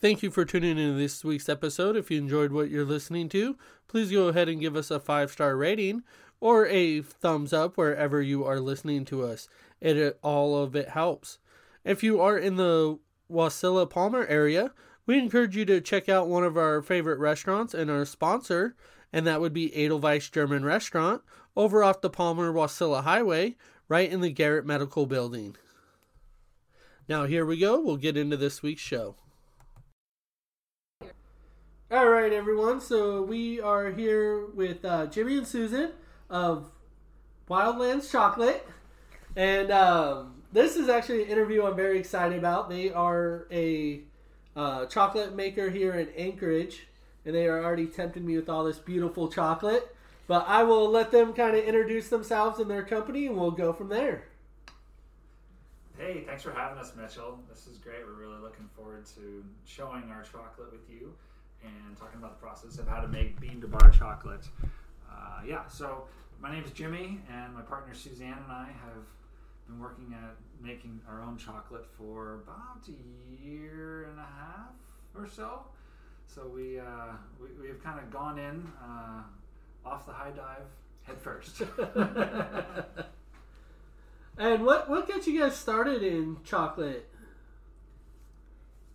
Thank you for tuning into this week's episode. If you enjoyed what you're listening to, please go ahead and give us a five star rating or a thumbs up wherever you are listening to us. It all of it helps. If you are in the Wasilla Palmer area, we encourage you to check out one of our favorite restaurants and our sponsor, and that would be Edelweiss German Restaurant over off the Palmer Wasilla Highway, right in the Garrett Medical Building. Now, here we go. We'll get into this week's show. All right, everyone. So we are here with uh, Jimmy and Susan of Wildlands Chocolate, and um, this is actually an interview I'm very excited about. They are a uh, chocolate maker here in Anchorage, and they are already tempting me with all this beautiful chocolate. But I will let them kind of introduce themselves and their company, and we'll go from there. Hey, thanks for having us, Mitchell. This is great. We're really looking forward to showing our chocolate with you and talking about the process of how to make bean to bar chocolate. Uh, yeah, so my name is Jimmy, and my partner Suzanne and I have been working at making our own chocolate for about a year and a half or so. So we uh, we, we have kind of gone in uh, off the high dive head first. and what what got you guys started in chocolate?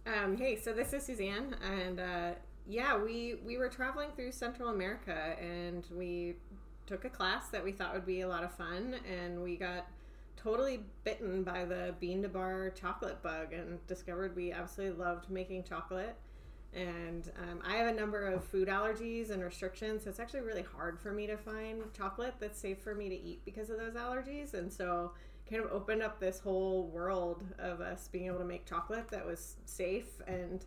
Um, hey, so this is Suzanne, and uh, yeah, we we were traveling through Central America, and we took a class that we thought would be a lot of fun, and we got totally bitten by the bean to bar chocolate bug, and discovered we absolutely loved making chocolate. And um, I have a number of food allergies and restrictions, so it's actually really hard for me to find chocolate that's safe for me to eat because of those allergies. And so, kind of opened up this whole world of us being able to make chocolate that was safe and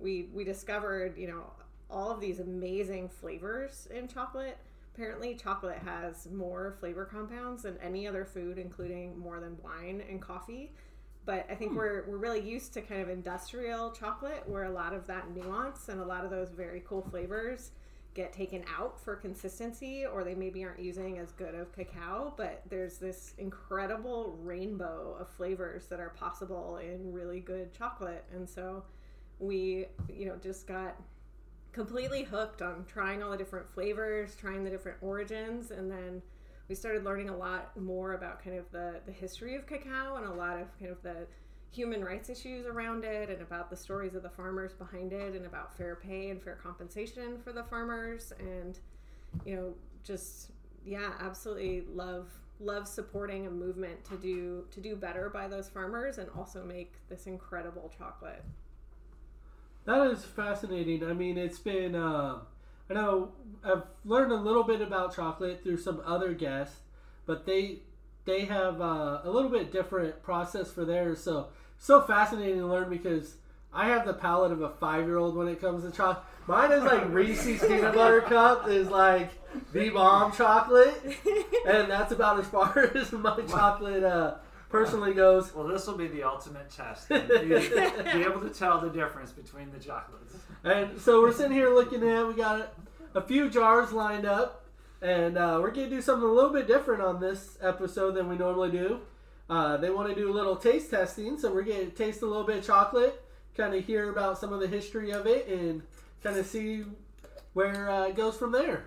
we we discovered you know all of these amazing flavors in chocolate. Apparently chocolate has more flavor compounds than any other food including more than wine and coffee. But i think hmm. we're we're really used to kind of industrial chocolate where a lot of that nuance and a lot of those very cool flavors get taken out for consistency or they maybe aren't using as good of cacao. But there's this incredible rainbow of flavors that are possible in really good chocolate. And so we you know just got completely hooked on trying all the different flavors trying the different origins and then we started learning a lot more about kind of the the history of cacao and a lot of kind of the human rights issues around it and about the stories of the farmers behind it and about fair pay and fair compensation for the farmers. And you know just yeah absolutely love love supporting a movement to do to do better by those farmers and also make this incredible chocolate that is fascinating. I mean, it's been. Uh, I know I've learned a little bit about chocolate through some other guests, but they they have uh, a little bit different process for theirs. So so fascinating to learn because I have the palate of a five year old when it comes to chocolate. Mine is like Reese's peanut butter cup is like the bomb chocolate, and that's about as far as my chocolate uh, personally goes. Well, this will be the ultimate test. be able to tell the difference between the chocolates. And so we're sitting here looking at. We got a few jars lined up, and uh, we're gonna do something a little bit different on this episode than we normally do. Uh, they want to do a little taste testing, so we're gonna taste a little bit of chocolate, kind of hear about some of the history of it, and kind of see where uh, it goes from there.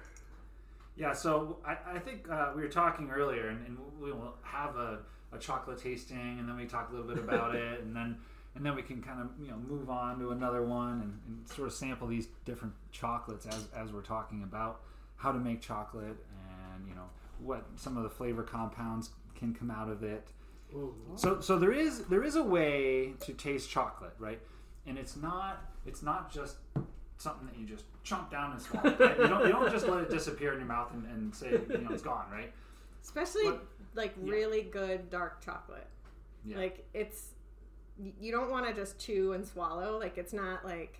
Yeah, so I, I think uh, we were talking earlier, and, and we will have a a chocolate tasting, and then we talk a little bit about it, and then and then we can kind of you know move on to another one and, and, sort of sample these different chocolates as as we're talking about how to make chocolate and you know what some of the flavor compounds can come out of it. Ooh. So so there is there is a way to taste chocolate, right? And it's not it's not just something that you just chomp down and swallow. Right? you, don't, you don't just let it disappear in your mouth and, and say you know it's gone, right? Especially but, like yeah. really good dark chocolate. Yeah. Like it's you don't want to just chew and swallow. Like it's not like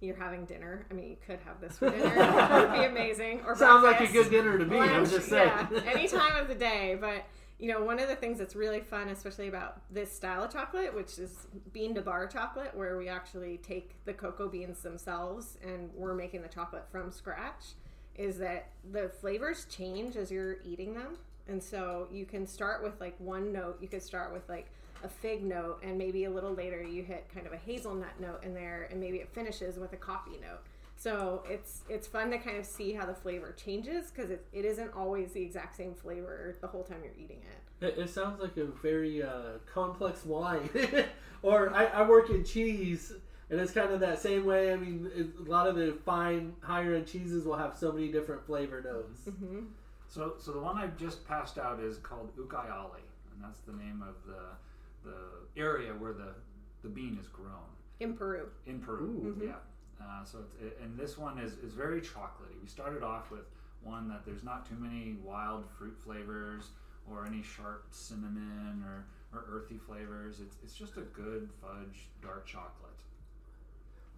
you're having dinner. I mean, you could have this for dinner. it would be amazing. Or sounds breakfast. like a good dinner to me. Lunch, I'm just saying. Yeah, any time of the day. But you know, one of the things that's really fun, especially about this style of chocolate, which is bean to bar chocolate, where we actually take the cocoa beans themselves and we're making the chocolate from scratch, is that the flavors change as you're eating them. And so you can start with like one note. You could start with like a fig note, and maybe a little later you hit kind of a hazelnut note in there, and maybe it finishes with a coffee note. So it's it's fun to kind of see how the flavor changes because it, it isn't always the exact same flavor the whole time you're eating it. It, it sounds like a very uh, complex wine. or I, I work in cheese, and it's kind of that same way. I mean, it, a lot of the fine, higher end cheeses will have so many different flavor notes. hmm So, so the one I just passed out is called Ucayali, and that's the name of the the area where the the bean is grown In Peru. in Peru. Ooh. Yeah. Uh, so, it's, it, and this one is is very chocolatey. We started off with one that there's not too many wild fruit flavors or any sharp cinnamon or, or earthy flavors. It's it's just a good fudge dark chocolate.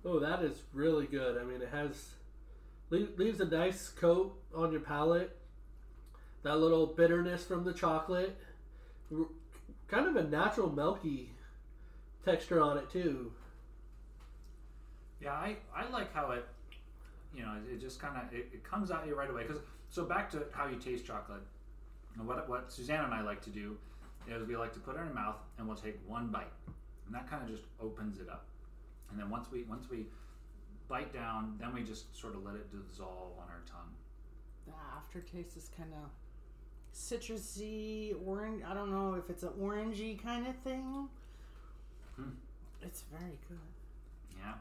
Oh, that is really good. I mean, it has leaves a nice coat on your palate. That little bitterness from the chocolate, kind of a natural milky texture on it too. Yeah, I, I like how it, you know, it, it just kind of it, it comes at you right away. Because so back to how you taste chocolate. and What what Suzanne and I like to do is we like to put it in our mouth and we'll take one bite, and that kind of just opens it up. And then once we once we bite down, then we just sort of let it dissolve on our tongue. The aftertaste is kind of citrusy, orange. I don't know if it's an orangey kind of thing. Hmm. It's very good. Yeah.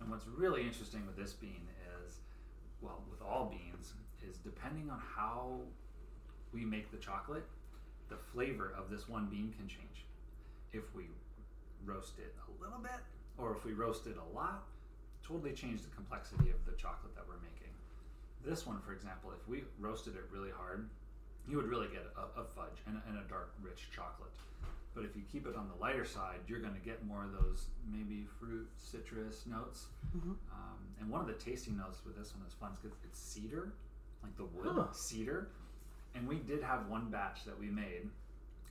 And what's really interesting with this bean is, well, with all beans, is depending on how we make the chocolate, the flavor of this one bean can change. If we roast it a little bit, or if we roast it a lot, totally change the complexity of the chocolate that we're making. This one, for example, if we roasted it really hard, you would really get a, a fudge and, and a dark, rich chocolate. But if you keep it on the lighter side, you're going to get more of those maybe fruit, citrus notes. Mhm. Um, and one of the tasting notes with this one is fun because it's cedar, like the wood Huh. cedar. And we did have one batch that we made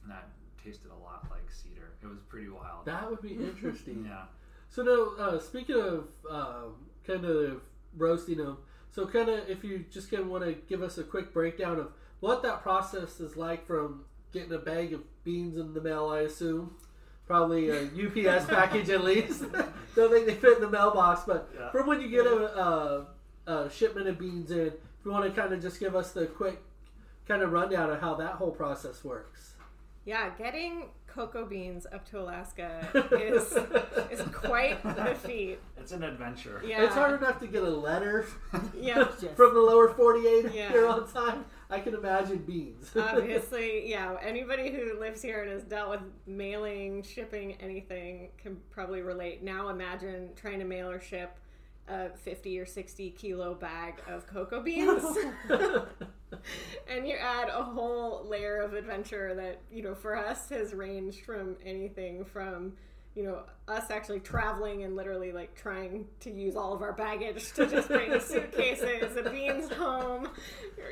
that tasted a lot like cedar. It was pretty wild. That would be interesting. yeah. So now, uh, speaking of um, kind of roasting them, so kind of if you just kind of want to give us a quick breakdown of what that process is like from getting a bag of beans in the mail, I assume. Probably a UPS package at least. Don't think they fit in the mailbox, but Yeah. from when you get a, a, a shipment of beans in, if you want to kind of just give us the quick kind of rundown of how that whole process works. Yeah, getting cocoa beans up to Alaska is is quite the feat. It's an adventure. Yeah, It's hard enough to get a letter yeah. From the lower 48 Yeah. here on time. I can imagine beans. Obviously, yeah. Anybody who lives here and has dealt with mailing, shipping, anything can probably relate. Now imagine trying to mail or ship a 50 or 60 kilo bag of cocoa beans. and you add a whole layer of adventure that, you know, for us has ranged from anything from, you know, us actually traveling and literally like trying to use all of our baggage to just bring suitcases and beans home,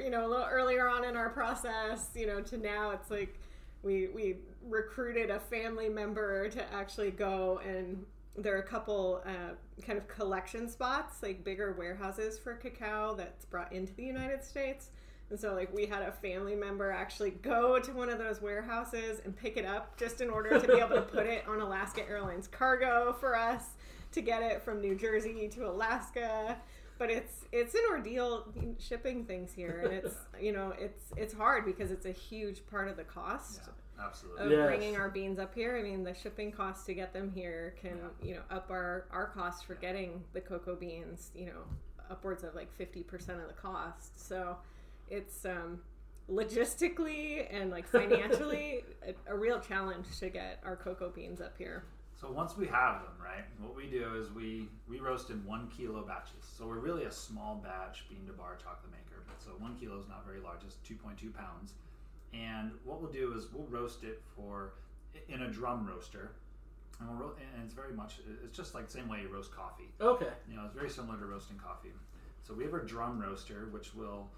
you know, a little earlier on in our process, you know, to now it's like we we recruited a family member to actually go and there are a couple uh, kind of collection spots, like bigger warehouses for cacao that's brought into the United States. And so, like, we had a family member actually go to one of those warehouses and pick it up just in order to be able to put it on Alaska Airlines cargo for us to get it from New Jersey to Alaska. But it's it's an ordeal shipping things here, and it's you know it's it's hard because it's a huge part of the cost Yeah, absolutely. of Yes. bringing our beans up here. I mean, the shipping cost to get them here can, you know, up our our cost for getting the cocoa beans, you know, upwards of like 50% of the cost. So, it's um logistically and like financially a, a real challenge to get our cocoa beans up here. So once we have them, right, what we do is we we roast in one kilo batches. So we're really a small batch bean to bar chocolate maker. So one kilo is not very large; it's two point two pounds. And what we'll do is we'll roast it for in a drum roaster, and we'll ro- and it's very much it's just like the same way you roast coffee. okay. You know, it's very similar to roasting coffee. So we have a drum roaster, which will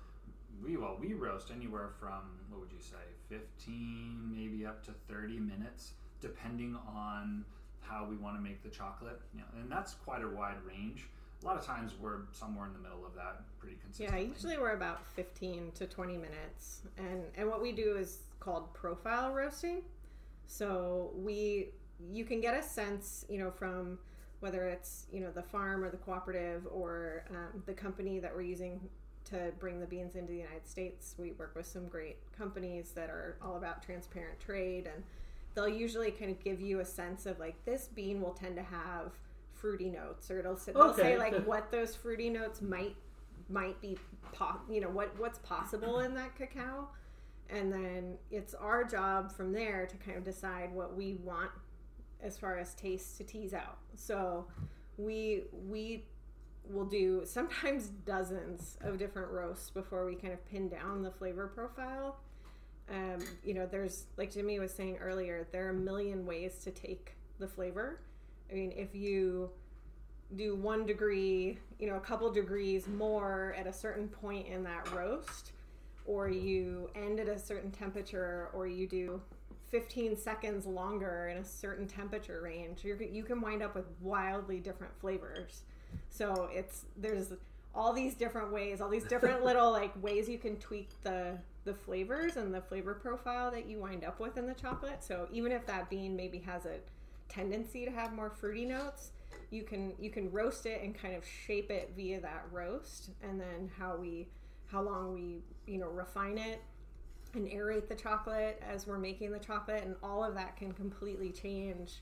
we well we roast anywhere from what would you say, fifteen maybe up to thirty minutes, depending on how we want to make the chocolate. You know, and that's quite a wide range. A lot of times we're somewhere in the middle of that, pretty consistent. Yeah, usually we're about 15 to 20 minutes. And and what we do is called profile roasting. So we you can get a sense, you know, from whether it's you know the farm or the cooperative or um, the company that we're using to bring the beans into the United States. We work with some great companies that are all about transparent trade, and they'll usually kind of give you a sense of like this bean will tend to have fruity notes, or it'll they'll Okay. say like what those fruity notes might might be, po- you know, what what's possible in that cacao, and then it's our job from there to kind of decide what we want as far as taste to tease out. So we we will do sometimes dozens of different roasts before we kind of pin down the flavor profile. Um, you know, there's like Jimmy was saying earlier, there are a million ways to take the flavor. I mean, if you do one degree, you know, a couple degrees more at a certain point in that roast, or you end at a certain temperature, or you do 15 seconds longer in a certain temperature range, you're, you can wind up with wildly different flavors. So it's there's all these different ways, all these different little like ways you can tweak the the flavors and the flavor profile that you wind up with in the chocolate. So even if that bean maybe has a tendency to have more fruity notes, you can you can roast it and kind of shape it via that roast. And then how we how long we you know refine it and aerate the chocolate as we're making the chocolate. And all of that can completely change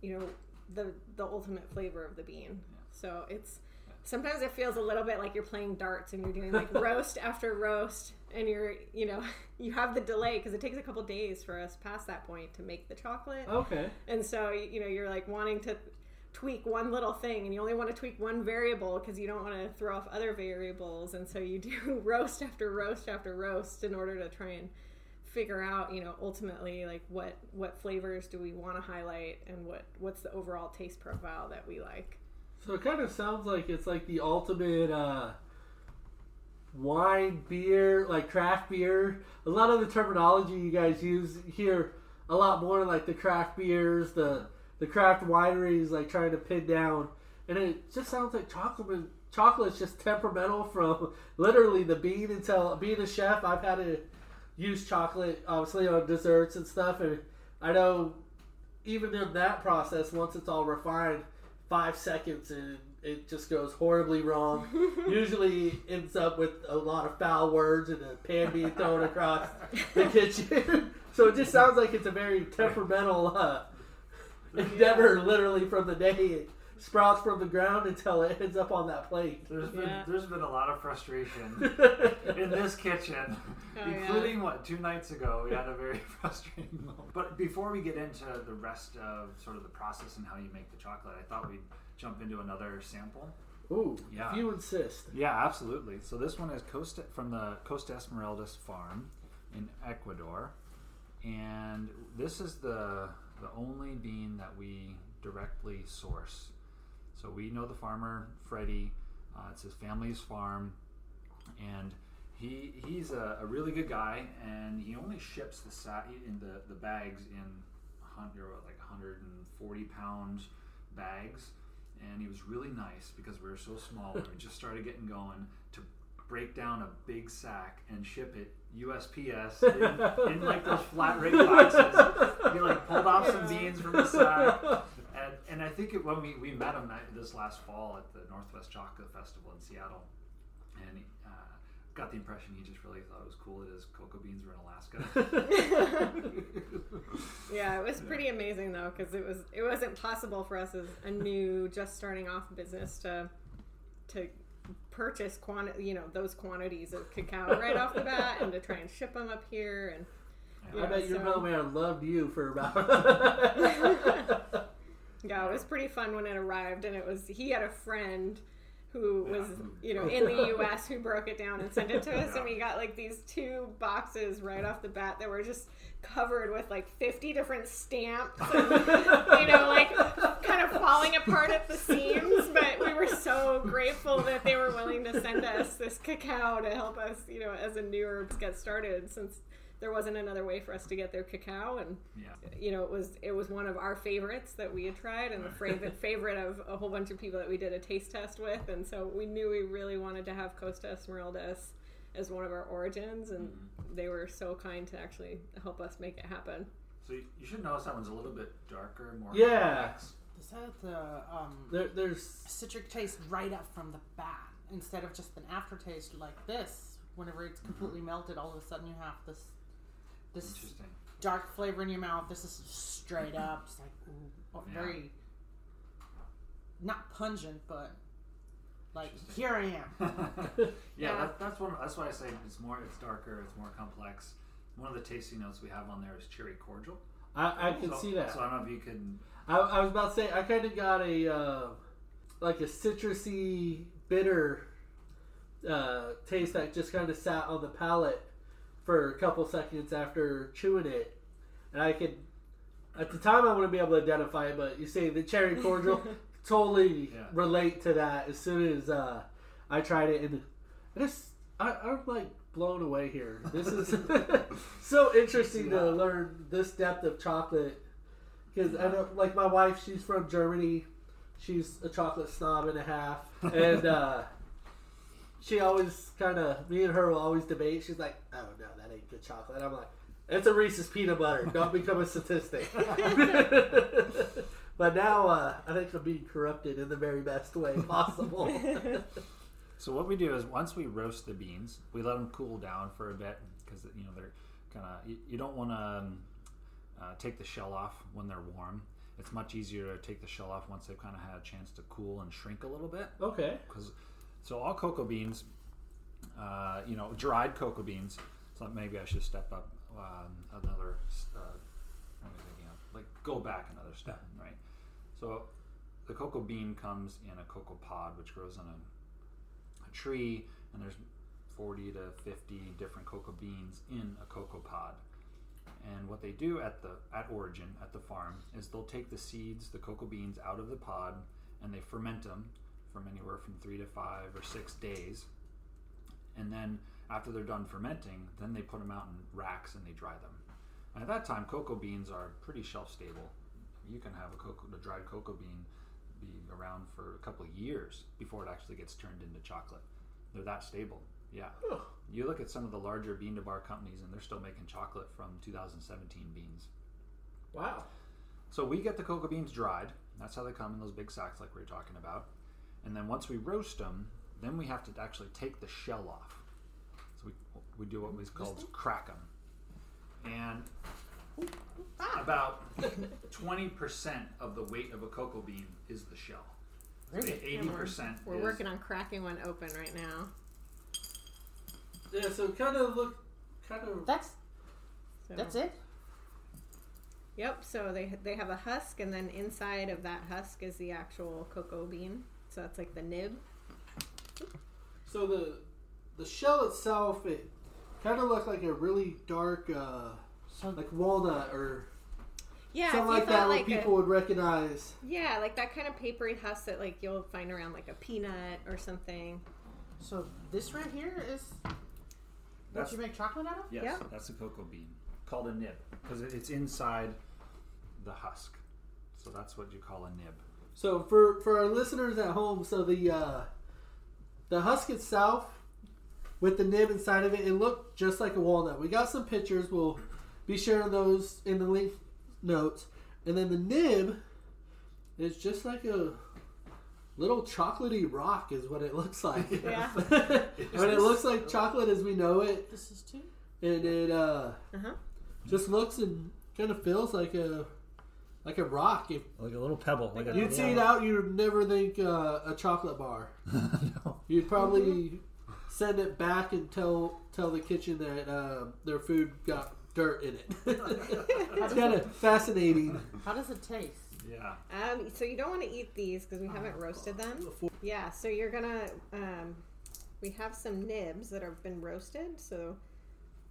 you know the the ultimate flavor of the bean so it's sometimes it feels a little bit like you're playing darts and you're doing like roast after roast and you're you know you have the delay because it takes a couple days for us past that point to make the chocolate. Okay. and so you know you're like wanting to tweak one little thing and you only want to tweak one variable because you don't want to throw off other variables. And so you do roast after roast after roast in order to try and figure out you know ultimately like what what flavors do we want to highlight and what what's the overall taste profile that we like So it kind of sounds like it's like the ultimate uh, wine, beer, like craft beer. A lot of the terminology you guys use here, a lot more like the craft beers, the the craft wineries, like trying to pin down. And it just sounds like chocolate. Chocolate's just temperamental from literally the bean until being a chef. I've had to use chocolate obviously on desserts and stuff, and I know even in that process, once it's all refined, five seconds and it just goes horribly wrong. Usually ends up with a lot of foul words and a pan being thrown across the kitchen. so it just sounds like it's a very temperamental uh, endeavor, literally from the day it sprouts from the ground until it ends up on that plate. There's been Yeah. there's been a lot of frustration in this kitchen, Oh, yeah. including what two nights ago we had a very frustrating moment. But before we get into the rest of sort of the process and how you make the chocolate, I thought we'd jump into another sample. Ooh, Yeah. if you insist. Yeah, absolutely. So this one is Costa from the Costa Esmeraldas farm in Ecuador, and this is the the only bean that we directly source. So we know the farmer Freddie. Uh, it's his family's farm, and he he's a, a really good guy, and he only ships the sa- in the the bags in hundred like 140 pound bags and he was really nice because we were so small we just started getting going break down a big sack and ship it USPS in, in like those flat rate boxes. He like pulled off some beans from the sack, and, and I think it, when we, we met him this last fall at the Northwest Chocolate Festival in Seattle, and he, uh, got the impression he just really thought it was cool that his cocoa beans were in Alaska. yeah it was pretty amazing though because it was it wasn't possible for us as a new just starting off business to to purchase quantity you know those quantities of cacao right off the bat and to try and ship them up here and I Yeah, bet your so- mailman loved you for about. yeah it was pretty fun when it arrived and it was he had a friend who was Yeah. you know in the us who broke it down and sent it to us and we got like these two boxes right off the bat that were just covered with like 50 different stamps and, you know like kind of falling apart at the seams but we were so grateful that send us this cacao to help us you know as a new herbs get started since there wasn't another way for us to get their cacao and yeah. you know, it was it was one of our favorites that we had tried, and the favorite favorite of a whole bunch of people that we did a taste test with, and so we knew we really wanted to have Costa Esmeraldas as one of our origins, and they were so kind to actually help us make it happen. So you, you should notice that one's a little bit darker, more Yeah. complex. Does that the um, There, there's citric taste right up from the bat instead of just an aftertaste like this? Whenever it's completely melted, all of a sudden you have this this dark flavor in your mouth. This is straight up. It's like ooh, oh, Yeah. very not pungent, but like here I am. yeah, Yeah. That, that's one. That's why I say it's more. It's darker. It's more complex. One of the tasting notes we have on there is cherry cordial. I, I can so, see that. So I don't know if you can. I, I was about to say I kind of got a uh, like a citrusy bitter uh, taste that just kind of sat on the palate for a couple seconds after chewing it, and I could at the time I wouldn't be able to identify it, but you see the cherry cordial totally Yeah. relate to that as soon as uh, I tried it, and I just I, I'm like blown away here. This is so interesting Yeah. to learn this depth of chocolate because I know, like my wife, she's from Germany. She's a chocolate snob and a half, and uh, she always kind of me and her will always debate. She's like, "Oh no, that ain't good chocolate." And I'm like, "It's a Reese's peanut butter. Don't become a statistic." but now uh, I think I'm being corrupted in the very best way possible. So what we do is once we roast the beans, we let them cool down for a bit because you know they're kind of. You, you don't want to um, uh, take the shell off when they're warm. It's much easier to take the shell off once they've kind of had a chance to cool and shrink a little bit. okay. because so all cocoa beans, uh, you know, dried cocoa beans. So maybe I should step up um, another. Uh, what am I thinking of? Like go back another step, right? So the cocoa bean comes in a cocoa pod, which grows on a, a tree, and there's 40 to 50 different cocoa beans in a cocoa pod. And what they do at the at origin at the farm is they'll take the seeds, the cocoa beans out of the pod, and they ferment them from anywhere from three to five or six days. And then after they're done fermenting, then they put them out in racks and they dry them. And at that time, cocoa beans are pretty shelf stable. You can have a cocoa, a dried cocoa bean be around for a couple of years before it actually gets turned into chocolate. They're that stable. Yeah. You look at some of the larger bean to bar companies, and they're still making chocolate from 2017 beans. Wow. So we get the cocoa beans dried. That's how they come in those big sacks, like we were talking about. And then once we roast them, then we have to actually take the shell off. So we, we do what we call crack them. And ah. about 20% of the weight of a cocoa bean is the shell. Really? Eighty percent. We're working on cracking one open right now. Yeah. So kind of look, kind of. That's So, that's it. Yep. So they they have a husk, and then inside of that husk is the actual cocoa bean. So that's like the nib. So the the shell itself, it kind of looked like a really dark, uh, like walnut or Yeah, something like that, thought like people a, would recognize. yeah, like that kind of papery husk that like you'll find around like a peanut or something. so this right here is what you make chocolate out of. Yes, Yeah. that's a cocoa bean called a nib because it's inside the husk. So that's what you call a nib. So for for our listeners at home, so the uh, the husk itself with the nib inside of it, it looked just like a walnut. We got some pictures. We'll be sharing those in the link notes. And then the nib is just like a little chocolatey rock, is what it looks like. Yeah. and it looks like chocolate as we know it, This is too. and it uh, Uh huh. just looks and kind of feels like a like a rock. If Like a little pebble. Like You'd see it out, you'd never think uh, a chocolate bar. no. You'd probably send it back and tell tell the kitchen that uh, their food got dirt in it. it's kind of fascinating. How does it taste? Yeah. Um, so you don't want to eat these because we haven't roasted them. Yeah, so you're gonna. Um, we have some nibs that have been roasted. So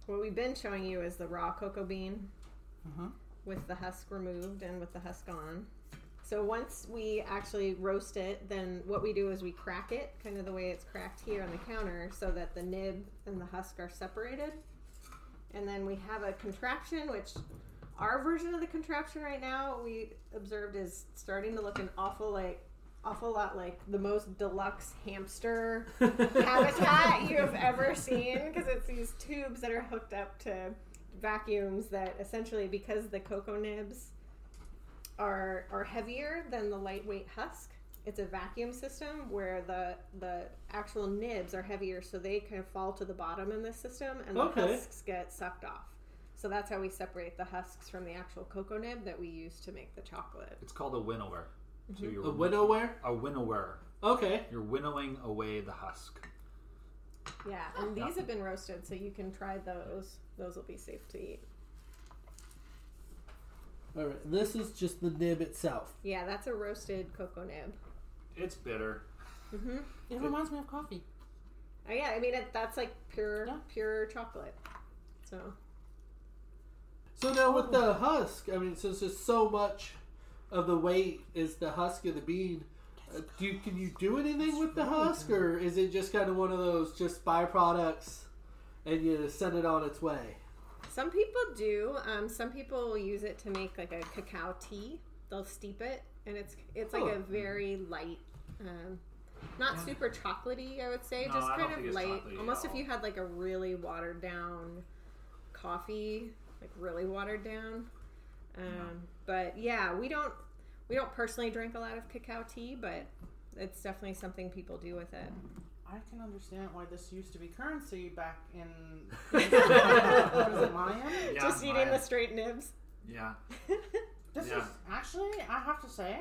what we've been showing you is the raw cocoa bean Uh-huh. with the husk removed and with the husk on. So once we actually roast it, then what we do is we crack it, kind of the way it's cracked here on the counter, so that the nib and the husk are separated. And then we have a contraption, which our version of the contraption right now we observed is starting to look an awful like awful lot like the most deluxe hamster habitat you've ever seen because it's these tubes that are hooked up to vacuums that essentially because the cocoa nibs are are heavier than the lightweight husk. It's a vacuum system where the the actual nibs are heavier, so they kind of fall to the bottom in this system, and the Okay. husks get sucked off. So that's how we separate the husks from the actual cocoa nib that we use to make the chocolate. It's called a winnower. So you're A winnower? A winnower. Okay. You're winnowing away the husk. Yeah, and these have been roasted, so you can try those. Those will be safe to eat. All right. This is just the nib itself. Yeah, that's a roasted cocoa nib. It's bitter. Mm-hmm. It reminds me of coffee. Oh, yeah, I mean it, that's like pure Yeah. pure chocolate. So So now with the husk, I mean, since there's so much of the weight is the husk of the bean, uh, do you, can you do anything with the husk, or is it just kind of one of those just byproducts, and you send it on its way? some people do. Um, some people will use it to make like a cacao tea. They'll steep it, and it's it's like Oh. a very light, um, not super chocolatey. I would say, No, just kind of light. Almost if you had like a really watered down coffee, like really watered down. Um, But yeah, we don't we don't personally drink a lot of cacao tea, but it's definitely something people do with it. I can understand why this used to be currency back in. what is it, Mayan? Yeah, Just eating Maya. the straight nibs. Yeah. This Yeah. is actually, I have to say,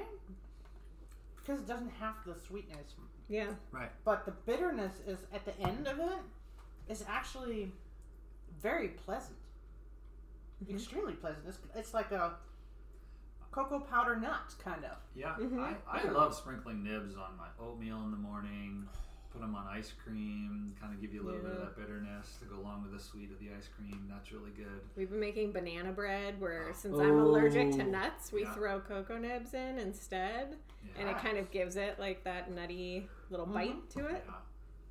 because it doesn't have the sweetness, Yeah. Right. but the bitterness is at the end of it is actually very pleasant. Mm-hmm. Extremely pleasant. It's, it's like a cocoa powder nut, kind of. Yeah. Mhm. I, I Yeah. love sprinkling nibs on my oatmeal in the morning. Put them on ice cream. Kind of give you a little bit of that bitterness to go along with the sweet of the ice cream. That's really good. We've been making banana bread where Oh. since I'm allergic to nuts, we Yeah. throw cocoa nibs in instead. Yeah. And it kind of gives it like that nutty little Mhm. bite to it. Yeah.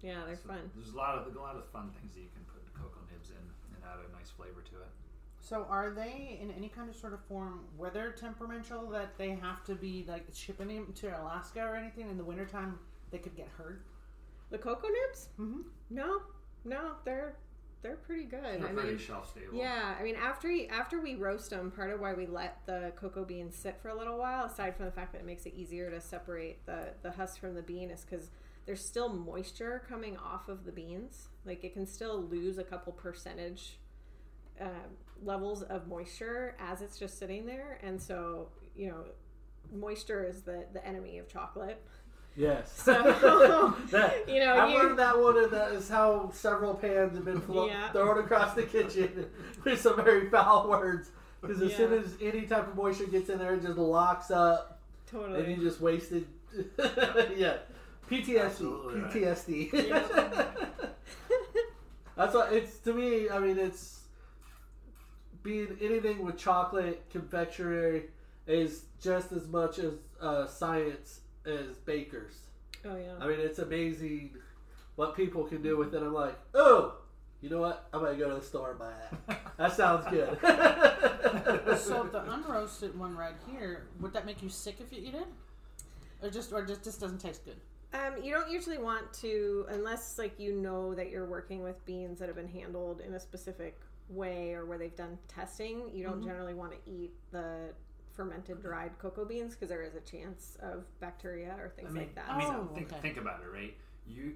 Yeah, they're So fun. There's a lot of a lot of fun things that you can put cocoa nibs in and add a nice flavor to it. So, are they in any kind of sort of form weather temperamental that they have to be like shipping them to Alaska or anything in the wintertime? They could get hurt. The cocoa nibs? Mm-hmm. No, no, they're they're pretty good. They're I pretty mean, shelf stable. yeah, I mean after we, after we roast them, part of why we let the cocoa beans sit for a little while, aside from the fact that it makes it easier to separate the the husk from the bean, is because there's still moisture coming off of the beans. Like it can still lose a couple percentage uh, levels of moisture as it's just sitting there, and so you know, moisture is the the enemy of chocolate. Yes. So, That- you know, I've you- learned that one, and that is how several pans have been flo- Yeah. thrown across the kitchen with some very foul words. Because as soon as any type of moisture gets in there, it just locks up, Totally. and you just wasted. yeah, PTSD. Absolutely right. PTSD. That's what it's to me. I mean, it's being anything with chocolate confectionery is just as much as uh, science as bakers. oh yeah. I mean, it's amazing what people can do with it. I'm like, oh, you know what? I'm gonna go to the store and buy that. That sounds good. So the unroasted one right here, would that make you sick if you eat it, or just or just just doesn't taste good? Um, you don't usually want to, unless like you know that you're working with beans that have been handled in a specific way or where they've done testing. You don't mm-hmm. generally want to eat the fermented dried cocoa beans because there is a chance of bacteria or things I mean, like that. I mean, Oh, think, okay. think about it, right? You,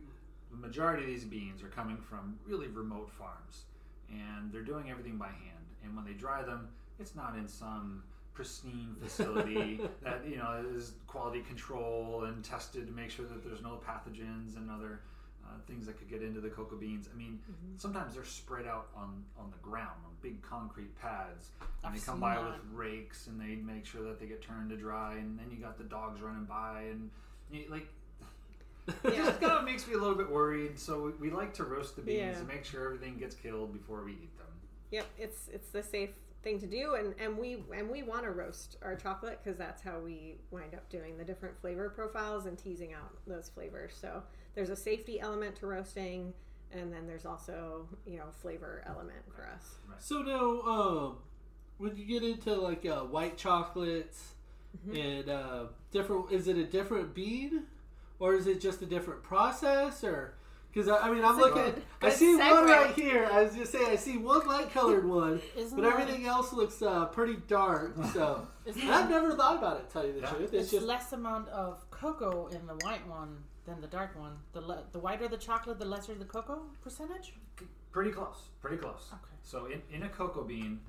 the majority of these beans are coming from really remote farms, and they're doing everything by hand. And when they dry them, it's not in some pristine facility that you know is quality control and tested to make sure that there's no pathogens and other uh, things that could get into the cocoa beans. I mean, Mm-hmm. sometimes they're spread out on on the ground on big concrete pads, and I've they come by that. with rakes and they make sure that they get turned to dry, and then you got the dogs running by and you, like. It just kind of makes me a little bit worried. So we, we like to roast the beans Yeah. and make sure everything gets killed before we eat them. Yep, it's it's the safe thing to do, and and we and we want to roast our chocolate because that's how we wind up doing the different flavor profiles and teasing out those flavors. So there's a safety element to roasting, and then there's also you know flavor element for us. so now, um, when you get into like uh, white chocolates Mm-hmm. and uh, different, is it a different bean, or is it just a different process, or Because I, I mean, I'm That's looking. good- I good see one right here. I was just saying, I see one light colored one, Isn't but that- everything else looks uh, pretty dark. So I've never thought about it. to Tell you the Yeah. truth, It's it's just less amount of cocoa in the white one than the dark one. The le- the whiter the chocolate, the lesser the cocoa percentage. Pretty close. Pretty close. Okay. So in, in a cocoa bean,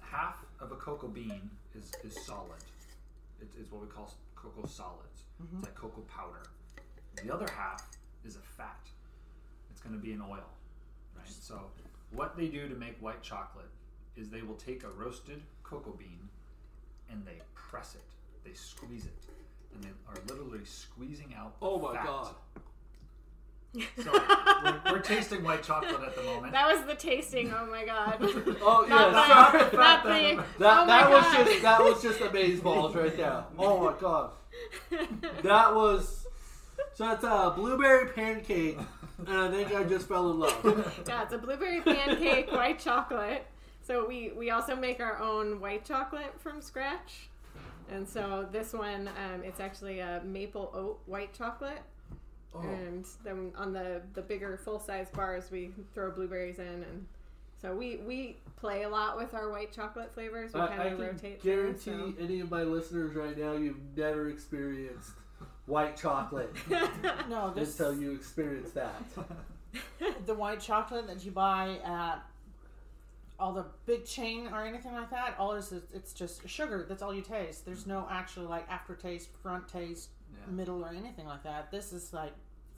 half of a cocoa bean is, is solid. It's, it's what we call cocoa solids. Mm-hmm. It's like cocoa powder. The other half is a fat. It's going to be an oil, right? So what they do to make white chocolate is they will take a roasted cocoa bean and they press it. They squeeze it. And they are literally squeezing out the oh my fat. god. So we're, we're tasting white chocolate at the moment. That was the tasting. Oh my god. Oh Not yeah, the- sorry. not the- That oh my that was God. just that was just amaze balls right there. Oh my god, that was so that's a blueberry pancake, and I think I just fell in love. yeah, it's a blueberry pancake, white chocolate. So we we also make our own white chocolate from scratch. And so this one, um, it's actually a maple oat white chocolate. Oh, And then on the the bigger full size bars, we throw blueberries in, and so we we play a lot with our white chocolate flavors. We I, kind I of rotate. through, guarantee so. any of my listeners right now you've never experienced white chocolate No, this until you experience that. the white chocolate that you buy at all the big chain or anything like that. All it is is it's just sugar. That's all you taste. There's no actual like aftertaste, front taste, Yeah. middle, or anything like that. This is like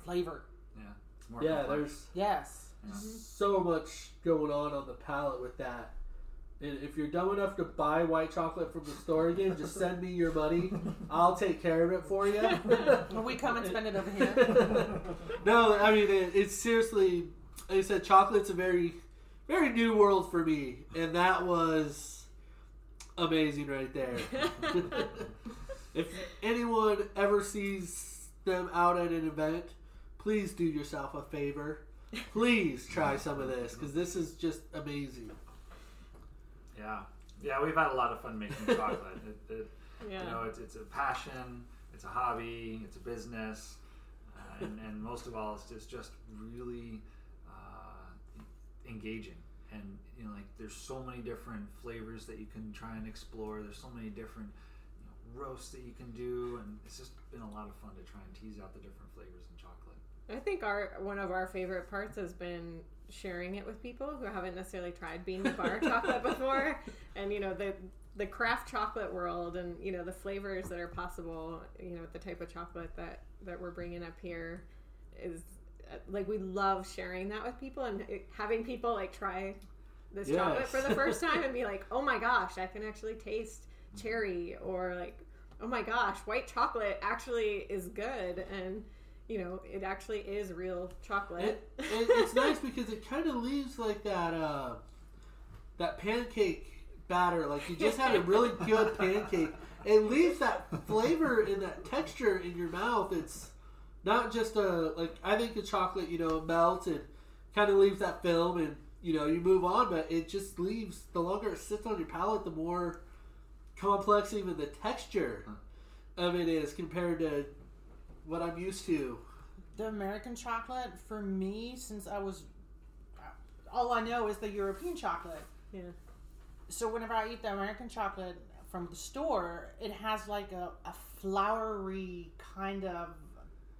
flavor. Yeah, it's more Yeah, complex. there's Yes. Yeah. Mm-hmm. so much going on on the palate with that. And if you're dumb enough to buy white chocolate from the store again, just send me your money. I'll take care of it for you. When we come and spend it over here. no, I mean it, it's seriously. Like I said, chocolate's a very, very new world for me, and that was amazing right there. if anyone ever sees them out at an event, please do yourself a favor. Please try some of this because this is just amazing. Yeah, yeah, we've had a lot of fun making chocolate. It, it, Yeah. You know, it's, it's a passion, it's a hobby, it's a business, uh, and, and most of all, it's just just really engaging. And you know, like there's so many different flavors that you can try and explore. There's so many different you know, roasts that you can do, and it's just been a lot of fun to try and tease out the different flavors in chocolate. I think our one of our favorite parts has been sharing it with people who haven't necessarily tried bean to bar chocolate before, and you know the the craft chocolate world, and you know the flavors that are possible. You know, with the type of chocolate that that we're bringing up here is like we love sharing that with people and having people like try this chocolate for the first time and be like, oh my gosh, I can actually taste cherry, or like, oh my gosh, white chocolate actually is good and you know, it actually is real It, chocolate. it, it's nice because it kind of leaves like that uh, that pancake batter. Like you just had a really good pancake. It leaves that flavor and that texture in your mouth. It's not just a like I think the chocolate you know melts and kind of leaves that film and you know you move on, but it just leaves the longer it sits on your palate, the more complex even the texture of it is compared to what I'm used to. The American chocolate for me, since I was, uh, all I know is the European chocolate. yeah. So whenever I eat the American chocolate from the store, it has like a, a floury kind of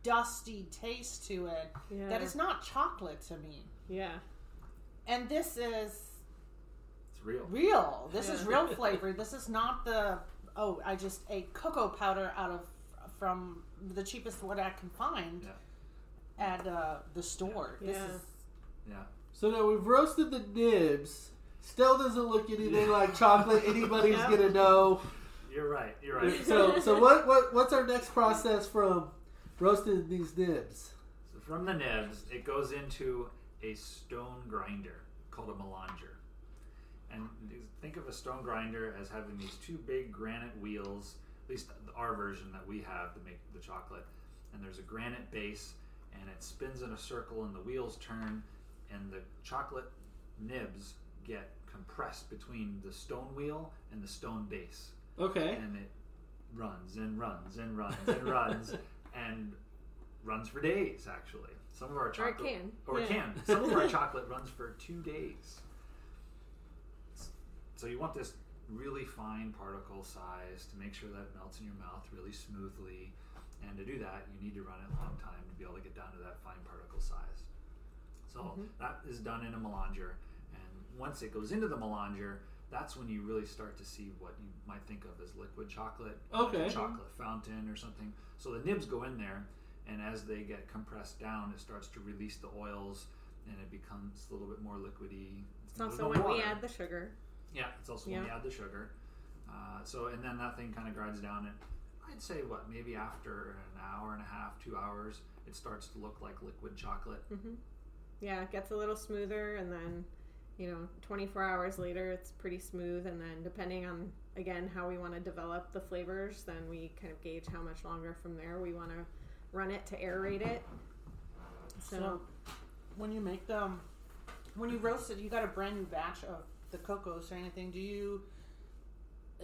dusty taste to it Yeah. that is not chocolate to me. Yeah. And this is It's real. real. This is real flavor. This is not the oh, I just ate cocoa powder out of from the cheapest what I can find Yeah. at uh, the store. This Yeah. is Yeah. So now we've roasted the nibs. Still doesn't look anything like chocolate. Anybody's Yeah. gonna know. You're right. You're right. So, so what, what, what's our next process from roasting these nibs? So from the nibs, it goes into a stone grinder called a melanger. And think of a stone grinder as having these two big granite wheels, at least our version that we have to make the chocolate. And there's a granite base, and it spins in a circle, and the wheels turn, and the chocolate nibs get compressed between the stone wheel and the stone base Okay. and it runs and runs and runs and runs and runs for days. Actually, some of our Or chocolate can. or it Yeah. can. Some of our chocolate runs for two days. So you want this really fine particle size to make sure that it melts in your mouth really smoothly. And to do that, you need to run it a long time to be able to get down to that fine particle size. So mm-hmm. that is done in a melanger. And once it goes into the melanger, that's when you really start to see what you might think of as liquid chocolate, like a chocolate fountain or something. So the nibs go in there, and as they get compressed down, it starts to release the oils, and it becomes a little bit more liquidy. It's also no when we add the sugar. Yeah, it's also when you Yeah. add the sugar. Uh, so and then that thing kind of grinds down. And I'd say what maybe after an hour and a half, two hours, it starts to look like liquid chocolate. hmm Yeah, it gets a little smoother, and then you know, 24 hours later, it's pretty smooth. And then depending on again how we want to develop the flavors, then we kind of gauge how much longer from there we want to run it to aerate it. So, So, when you make them, when you roast it, you got a brand new batch of the cocos or anything. Do you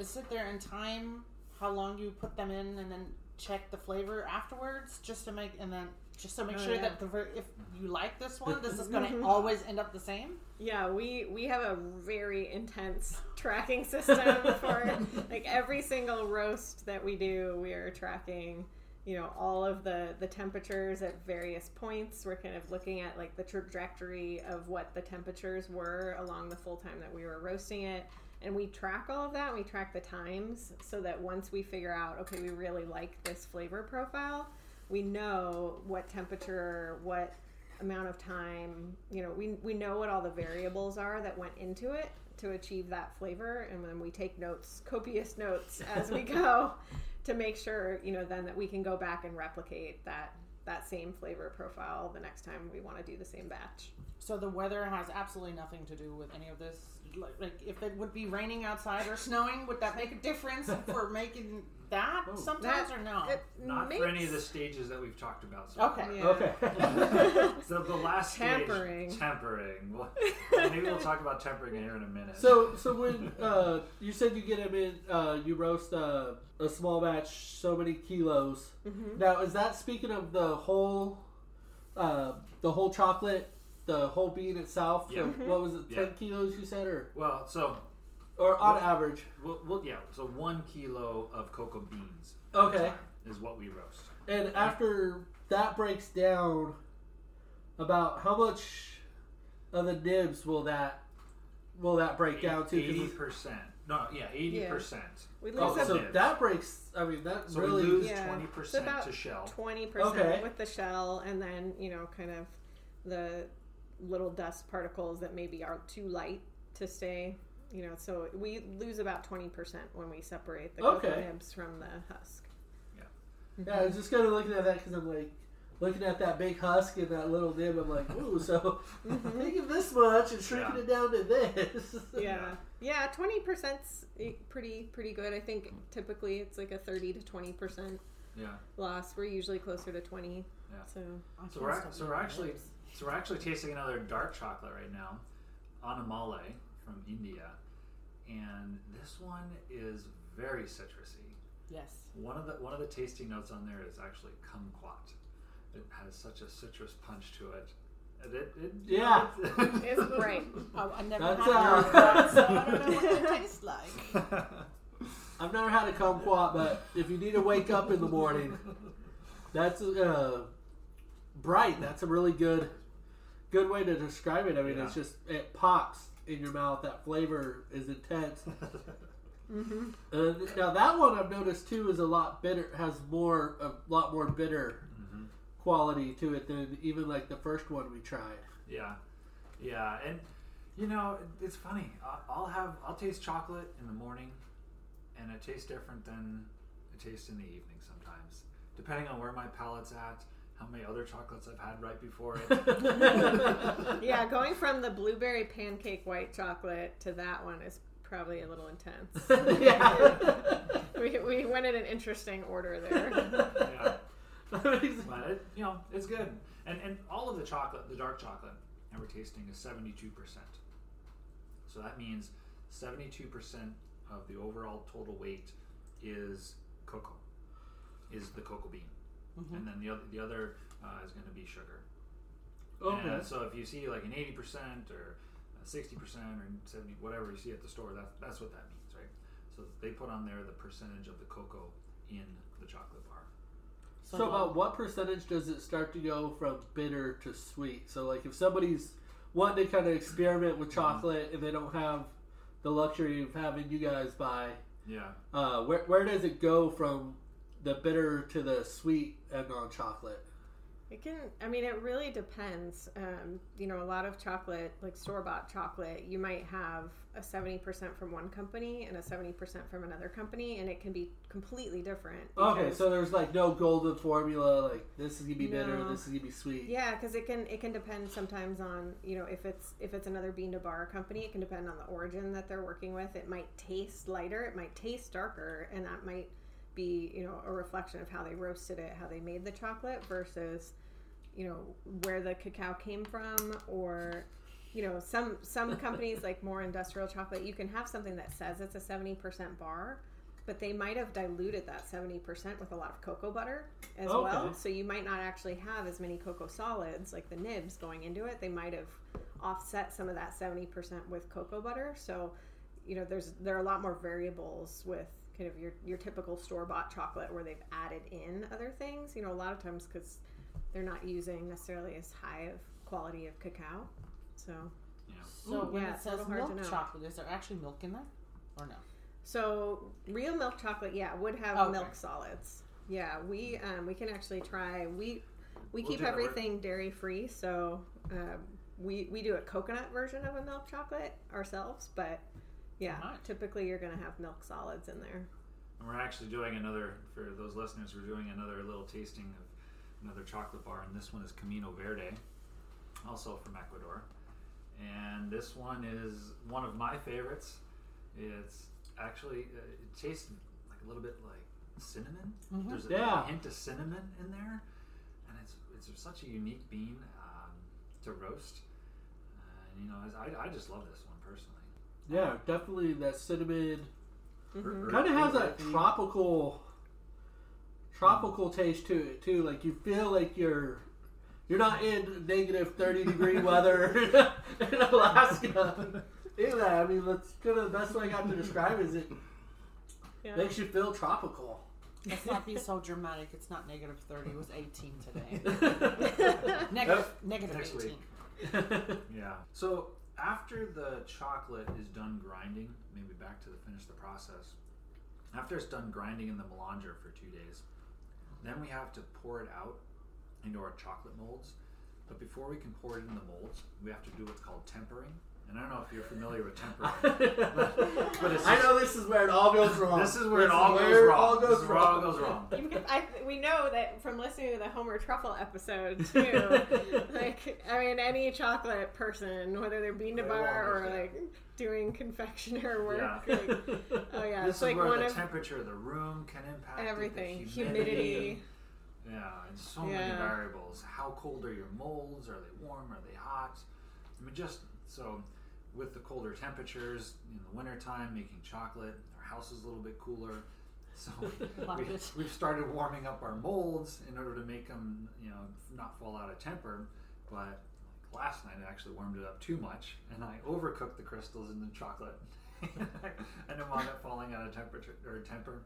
sit there and time how long you put them in, and then check the flavor afterwards, just to make and then just to make Oh, sure yeah. that the ver- if you like this one, this is going to always end up the same. Yeah, we we have a very intense tracking system for like every single roast that we do. We are tracking, you know, all of the the temperatures at various points. We're kind of looking at like the trajectory of what the temperatures were along the full time that we were roasting it. And we track all of that. We track the times so that once we figure out, okay, we really like this flavor profile, we know what temperature, what amount of time you know we, we know what all the variables are that went into it to achieve that flavor and then we take notes copious notes as we go to make sure you know then that we can go back and replicate that that same flavor profile the next time we want to do the same batch So the weather has absolutely nothing to do with any of this. Like, like if it would be raining outside or snowing, would that make a difference for making that Oh. sometimes or no? it Not makes for any of the stages that we've talked about. So Okay. yeah. Okay. So the last Tempering. stage, tempering. Well, maybe we'll talk about tempering here in a minute. so so when uh, you said you get them in, uh, you roast uh, a small batch, so many kilos. Mhm. Now is that speaking of the whole, uh, the whole chocolate, the whole bean itself? Yeah. So what was it? Mm-hmm. Ten Yeah. kilos you said, or well, so or on average? we'll, we'll, yeah, so one kilo of cocoa beans Okay. is what we roast. And after that breaks down, about how much of the nibs will that will that break down to? Eighty percent. No, yeah, eighty percent. we oh, lose Oh, so nibs. that breaks. I mean, that So really. we lose twenty It's percent about to shell. twenty percent Okay. with the shell, and then you know, kind of the little dust particles that maybe are too light to stay. You know, so we lose about twenty percent when we separate the cocoa nibs from the husk. Yeah, mm-hmm. Yeah, I was just kind of looking at that because I'm like looking at that big husk and that little nib. I'm like, ooh, so mm-hmm. taking this much and shrinking Yeah. it down to this. Yeah, yeah, twenty percent's pretty pretty good. I think typically it's like a thirty to twenty percent Yeah. loss. We're usually closer to twenty. Yeah. So So we're, so we're actually nibs. So we're actually tasting another dark chocolate right now, Anamalai from India, and this one is very citrusy. yes. One of the one of the tasting notes on there is actually kumquat. It has such a citrus punch to it. And It, it, Yeah. it's great. Oh, I never That's, had uh, that, so I don't know what they taste like. I've never had a kumquat, but if you need to wake up in the morning, that's uh, bright. That's a really good good way to describe it. I mean, Yeah. it's just it pops in your mouth. That flavor is intense. hmm Uh, now that one I've noticed too is a lot bitter. Has more a lot more bitter Mhm. quality to it than even like the first one we tried. Yeah, yeah, and you know it's funny. I'll have I'll taste chocolate in the morning, and it tastes different than it tastes in the evening sometimes, depending on where my palate's at, how many other chocolates I've had right before it. Yeah, going from the blueberry pancake white chocolate to that one is probably a little intense. yeah. we, we went in an interesting order there. yeah, but it, you know it's good, and and all of the chocolate, the dark chocolate that we're tasting is seventy two percent. So that means seventy two percent of the overall total weight is cocoa, is the cocoa bean. And then the other the other uh, is going to be sugar. Okay. And so if you see like an 80% or 60% or 70, whatever you see at the store, that's, that's what that means, right? So they put on there the percentage of the cocoa in the chocolate bar. So, what- about what percentage does it start to go from bitter to sweet? So like if somebody's wanting to kind of experiment with chocolate and they don't have the luxury of having you guys buy, Yeah. uh, where where does it go from the bitter to the sweet on chocolate? It can, I mean, it really depends. Um, you know, a lot of chocolate, like store bought chocolate, you might have a 70% from one company and a 70% from another company, and it can be completely different. Okay, so there's like no golden formula. Like this is gonna be bitter, No. this is gonna be sweet. Yeah, because it can it can depend sometimes on you know if it's if it's another bean to bar company, it can depend on the origin that they're working with. It might taste lighter, it might taste darker, and that might be you know a reflection of how they roasted it, how they made the chocolate versus you know where the cacao came from or you know some some companies like more industrial chocolate you can have something that says it's a 70% bar but they might have diluted that 70% with a lot of cocoa butter as Okay. well so you might not actually have as many cocoa solids like the nibs going into it. They might have offset some of that 70% with cocoa butter. So you know there's there are a lot more variables with kind of your your typical store bought chocolate where they've added in other things you know a lot of times because they're not using necessarily as high of quality of cacao so Yeah. So Ooh, when yeah, it says hard to milk chocolate, is there actually milk in there, or no? So real milk chocolate, yeah, would have Okay. milk solids. Yeah, we um, we can actually try. We we We'll keep do that. Everything dairy free, so um, we we do a coconut version of a milk chocolate ourselves. But yeah, Nice. typically you're gonna have milk solids in there. And we're actually doing another, for those listeners, we're doing another little tasting of another chocolate bar, and this one is Camino Verde, also from Ecuador. And this one is one of my favorites. It's actually, uh, it tastes like a little bit like cinnamon. Mhm. There's a Yeah. hint of cinnamon in there, and it's it's such a unique bean um, to roast. And you know, I, I just love this one personally. Yeah, definitely that cinnamon Mhm. kind of has that tropical tropical taste to it too. Like you feel like you're you're not in negative thirty degree weather in Alaska. Yeah, I mean that's kind of the best way I got to describe it is it Yeah. makes you feel tropical. Let's not be so dramatic. It's not negative thirty. It was eighteen today. Negative, negative Next eighteen. week. Yeah. So after the chocolate is done grinding, maybe back to the finish the process. After it's done grinding in the melanger for two days, then we have to pour it out into our chocolate molds. But before we can pour it in the molds, we have to do what's called tempering. And I don't know if you're familiar with tempering. but it's I know this is where it all goes wrong. This is where it all where goes it wrong. all This goes is where it all wrong. goes wrong. Because I, we know that from listening to the Homer Truffle episode too. like, I mean, any chocolate person, whether they're bean to bar or understand. like doing confectioner work, Yeah. like, oh yeah, This it's like is where one the of temperature of the room can impact it, the everything, humidity. humidity. Yeah, and so many variables. How cold are your molds? Are they warm? Are they hot? I mean, just so with the colder temperatures in the wintertime, making chocolate, our house is a little bit cooler. So we, we, have started warming up our molds in order to make them, you know, not fall out of temper. But like last night, I actually warmed it up too much, and I overcooked the crystals in the chocolate, and it wound up falling out of temperature or temper.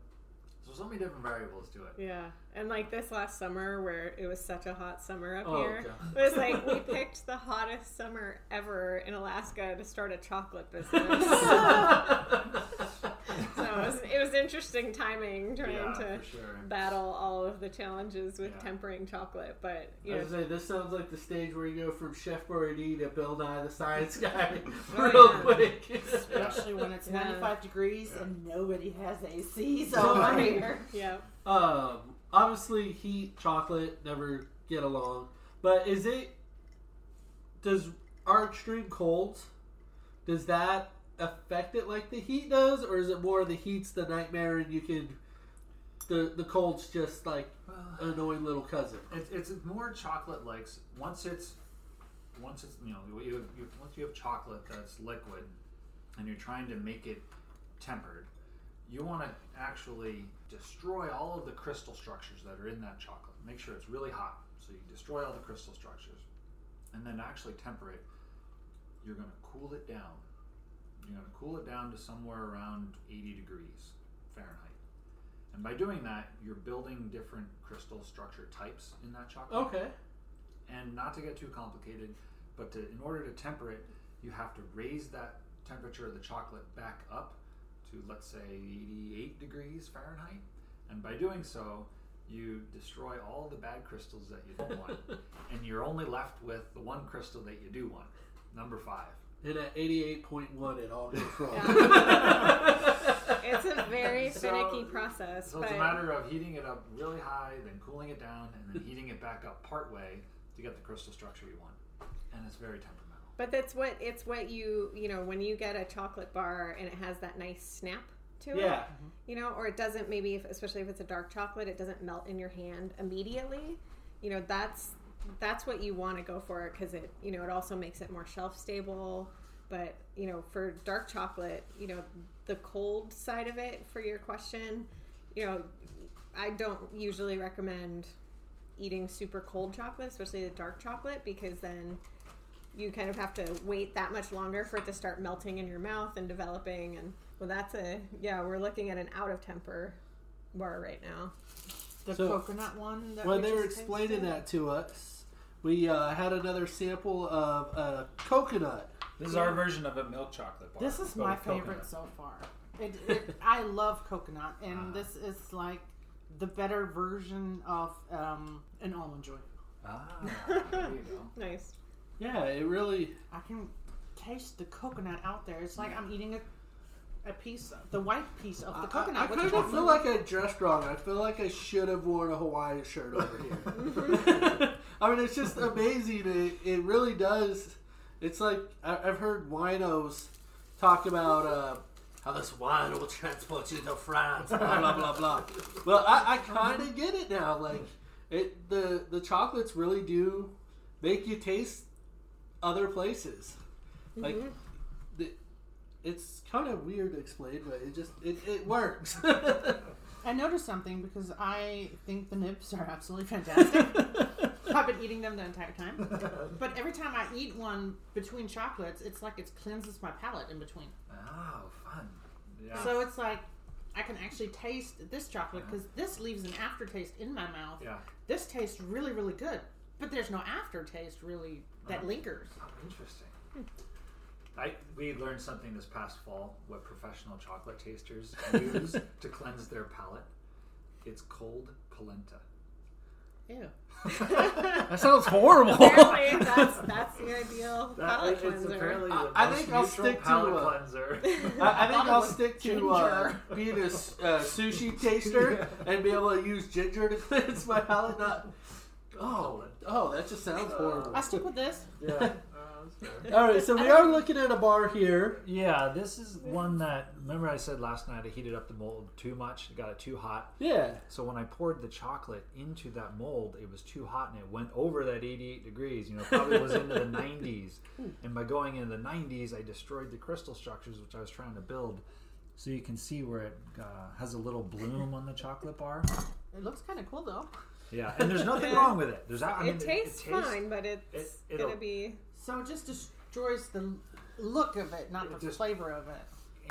So so many different variables to it. Yeah, and like this last summer where it was such a hot summer up Oh, here, it was like we picked the hottest summer ever in Alaska to start a chocolate business. so it was, it was interesting timing trying Yeah, to sure. battle all of the challenges with Yeah. tempering chocolate. But I you know, was gonna say, this sounds like the stage where you go from Chef Boyardee to Bill Nye the Science Guy real quick. Especially when it's Yeah. 95 degrees Yeah. and nobody has AC So over funny. here. yeah. um, obviously, heat, chocolate never get along. But is it? Does our extreme colds? Does that affect it like the heat does, or is it more the heat's the nightmare and you can? The the cold's just like an annoying little cousin. It's, it's more chocolate likes once it's once it's you know you, you, once you have chocolate that's liquid and you're trying to make it tempered, you want to actually destroy all of the crystal structures that are in that chocolate. Make sure it's really hot So you destroy all the crystal structures, and then actually temper it, you're going to cool it down. You're going to cool it down to somewhere around 80 degrees Fahrenheit. And by doing that, you're building different crystal structure types in that chocolate. Okay. And not to get too complicated, but to, in order to temper it, you have to raise that temperature of the chocolate back up to, let's say, 88 degrees Fahrenheit. And by doing so, you destroy all the bad crystals that you don't want. and you're only left with the one crystal that you do want, number five. And at 88.1, it all goes wrong. It's a very So- finicky process, So but it's a matter of heating it up really high, then cooling it down, and then heating it back up part way to get the crystal structure you want. And it's very temperamental. but that's what it's what you you know when you get a chocolate bar and it has that nice snap to it. yeah. you know, or it doesn't maybe if, especially if it's a dark chocolate, it doesn't melt in your hand immediately. You know, that's that's what you want to go for because it you know it also makes it more shelf stable. But you know, for dark chocolate, you know, the cold side of it for your question, you know, I don't usually recommend eating super cold chocolate, especially the dark chocolate, because then you kind of have to wait that much longer for it to start melting in your mouth and developing and well that's a yeah we're looking at an out of temper bar right now The So, coconut one. That When we they were explaining that to us, we uh, had another sample of uh, coconut. This is our version of a milk chocolate bar. This is my with coconut. favorite so far. It, it, I love coconut, and Ah. this is like the better version of um, an almond joy. Ah, there you go. nice Yeah, it really. I can taste the coconut out there. It's like I'm eating a a piece, of, the white piece of the coconut. I with kind of feel like I dressed wrong. I feel like I should have worn a Hawaiian shirt over here. I mean, it's just amazing. It, it really does. It's like I, I've heard winos talk about uh, how this wine will transport you to France. Blah blah blah blah. Well, I, I kind of get it now. Like it, the the chocolates really do make you taste other places. Like the, it's kind of weird to explain, but it just it, it works. I noticed something because I think the nibs are absolutely fantastic. I've been eating them the entire time. But every time I eat one between chocolates, it's like it cleanses my palate in between. Oh, fun. Yeah. So it's like I can actually taste this chocolate because this leaves an aftertaste in my mouth. yeah. This tastes really, really good, but there's no aftertaste really that uh-huh. lingers. Oh, interesting. Hmm. I we learned something this past fall. What professional chocolate tasters use to cleanse their palate. It's cold polenta. Ew. that sounds horrible. apparently that's that's the ideal palate it's cleanser apparently I- the I most think I'll stick to, palate uh, cleanser. I, I think I'll stick to uh, ginger. being a s- uh, sushi taster and be able to use ginger to cleanse my palate. Not oh oh that just sounds horrible. I stick with this. yeah. All right, so we are looking at a bar here. Yeah, this is one that. Remember, I said last night I heated up the mold too much, got it too hot. Yeah, So when I poured the chocolate into that mold, it was too hot and it went over that 88 degrees. You know, probably was into the 90s. And by going into the 90s, I destroyed the crystal structures which I was trying to build. So you can see where it uh, has a little bloom on the chocolate bar. It looks kind of cool though. Yeah, and there's nothing wrong with it. There's, I mean, it tastes fine but it's it- gonna be So it just destroys the look of it, not It the just- flavor of it.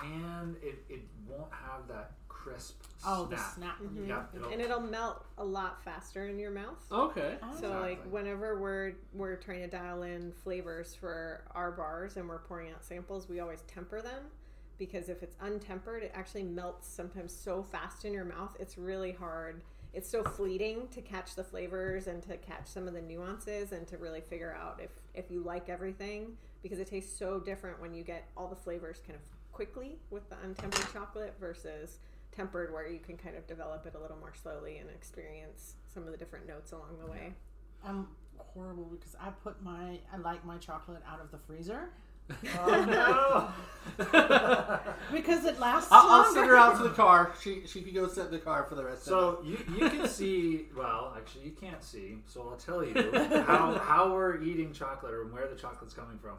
and it, it won't have that crisp Oh, the snap. snap. Mm-hmm. Yeah, it'll, and it'll melt a lot faster in your mouth okay. Oh. So like whenever we're we're trying to dial in flavors for our bars and we're pouring out samples, we always temper them because if it's untempered, it actually melts sometimes so fast in your mouth. It's really hard. It's so fleeting to catch the flavors and to catch some of the nuances and to really figure out if if you like everything because it tastes so different when you get all the flavors kind of quickly with the untempered chocolate versus tempered where you can kind of develop it a little more slowly and experience some of the different notes along the way. I'm horrible because I put my I like my chocolate out of the freezer oh no! because it lasts I'll, I'll send her out to the car. She she can go sit in the car for the rest of the So you, you can see well actually you can't see so I'll tell you how, how we're eating chocolate or where the chocolate's coming from.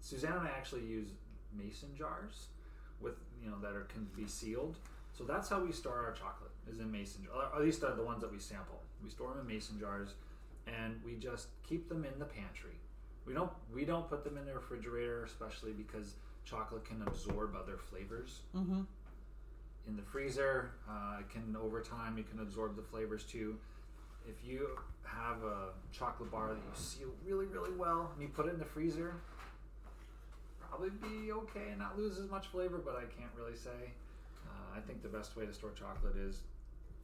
Suzanne and I actually use mason jars with you know that are can be sealed. So that's how we store our chocolate is in mason jars. Or at least the ones that we sample. We store them in mason jars, and we just keep them in the pantry. We don't we don't put them in the refrigerator, especially because chocolate can absorb other flavors. Mm-hmm. In the freezer, uh, it can over time it can absorb the flavors too. If you have a chocolate bar that you seal really really well and you put it in the freezer, probably be okay and not lose as much flavor. But I can't really say. Uh, I think the best way to store chocolate is